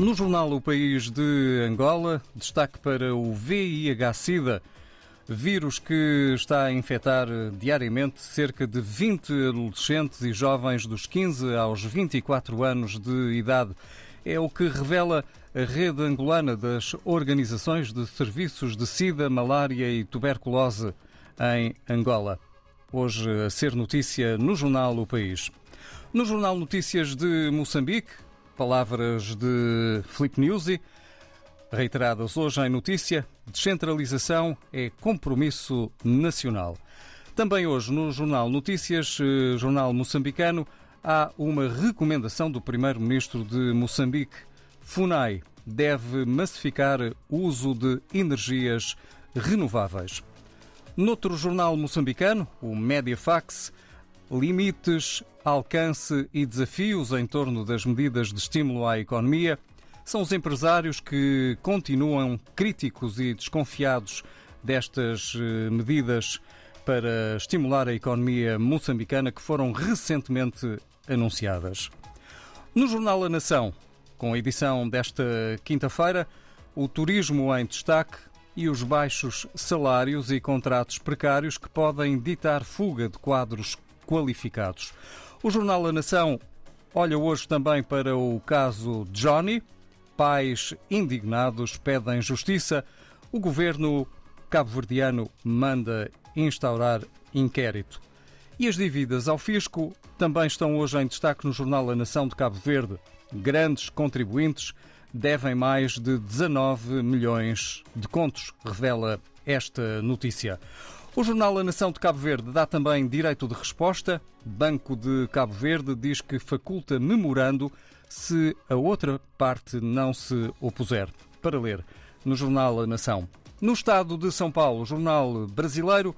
No jornal O País de Angola, destaque para o VIH-Sida, vírus que está a infectar diariamente cerca de 20 adolescentes e jovens dos 15 aos 24 anos de idade. É o que revela a rede angolana das organizações de serviços de sida, malária e tuberculose em Angola. Hoje a ser notícia no jornal O País. No jornal Notícias de Moçambique, Palavras de Filipe Nuzzi, reiteradas hoje em notícia, descentralização é compromisso nacional. Também hoje no Jornal Notícias, eh, Jornal Moçambicano, há uma recomendação do Primeiro-Ministro de Moçambique. FUNAI deve massificar o uso de energias renováveis. Noutro jornal moçambicano, o Mediafax, limites, alcance e desafios em torno das medidas de estímulo à economia, são os empresários que continuam críticos e desconfiados destas eh, medidas para estimular a economia moçambicana que foram recentemente anunciadas. No jornal A Nação, com a edição desta quinta-feira, o turismo em destaque e os baixos salários e contratos precários que podem ditar fuga de quadros qualificados. O jornal A Nação olha hoje também para o caso Johnny. Pais indignados pedem justiça. O governo cabo-verdiano manda instaurar inquérito. E as dívidas ao fisco também estão hoje em destaque no jornal A Nação de Cabo Verde. Grandes contribuintes devem mais de 19 milhões de contos, revela esta notícia. O jornal A Nação de Cabo Verde dá também direito de resposta. Banco de Cabo Verde diz que faculta memorando se a outra parte não se opuser. Para ler no jornal A Nação. No estado de São Paulo, jornal brasileiro,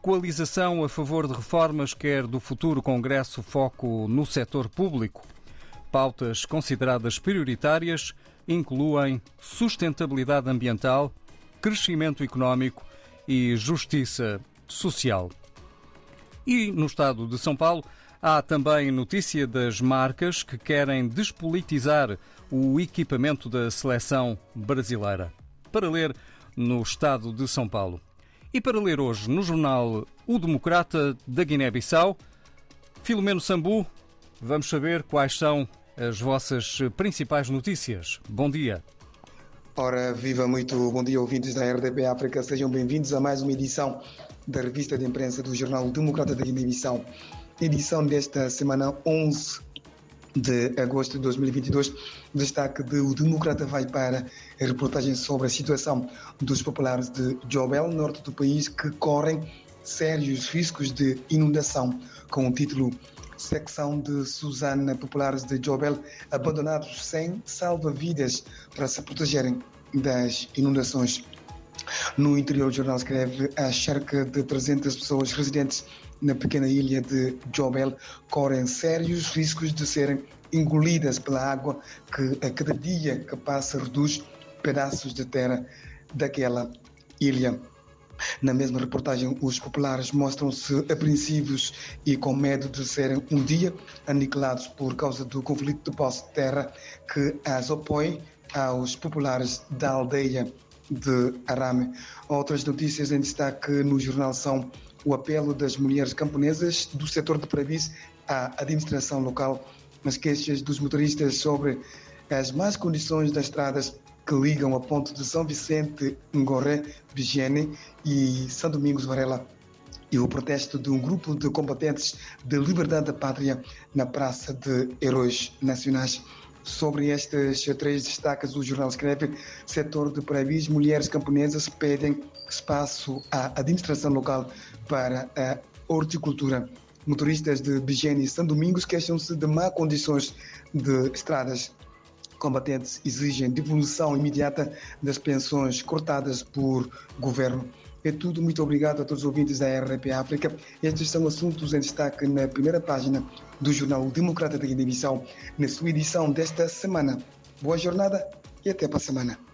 coalização a favor de reformas quer do futuro Congresso foco no setor público. Pautas consideradas prioritárias incluem sustentabilidade ambiental, crescimento económico e Justiça Social. E no estado de São Paulo há também notícia das marcas que querem despolitizar o equipamento da seleção brasileira. Para ler no estado de São Paulo. E para ler hoje no jornal O Democrata da Guiné-Bissau, Filomeno Sambu, vamos saber quais são as vossas principais notícias. Bom dia. Ora, viva muito bom dia, ouvintes da RDP África. Sejam bem-vindos a mais uma edição da revista de imprensa do Jornal Democrata da Guiné-Bissau. Edição desta semana 11 de agosto de 2022. Destaque de O Democrata vai para a reportagem sobre a situação dos populares de Jobel, norte do país, que correm sérios riscos de inundação, com o título secção de Susana Populares de Jobel, abandonados sem salva-vidas para se protegerem das inundações. No interior, o jornal escreve a cerca de 300 pessoas residentes na pequena ilha de Jobel correm sérios riscos de serem engolidas pela água que a cada dia que passa reduz pedaços de terra daquela ilha. Na mesma reportagem, os populares mostram-se apreensivos e com medo de serem um dia aniquilados por causa do conflito de posse de terra que as opõe aos populares da aldeia de Arame. Outras notícias em destaque no jornal são o apelo das mulheres camponesas do setor de Pravis à administração local, as queixas dos motoristas sobre as más condições das estradas que ligam a ponto de São Vicente, Ngoré, Vigene e São Domingos Varela e o protesto de um grupo de combatentes de liberdade da pátria na Praça de Heróis Nacionais. Sobre estas três destacas, o jornal escreve: setor de Paravis, mulheres camponesas pedem espaço à administração local para a horticultura. Motoristas de Vigene e São Domingos queixam-se de má condições de estradas combatentes exigem devolução imediata das pensões cortadas por governo. É tudo, muito obrigado a todos os ouvintes da RP África. Estes são assuntos em destaque na primeira página do jornal Democrata da Guiné-Bissau, na sua edição desta semana. Boa jornada e até para a semana.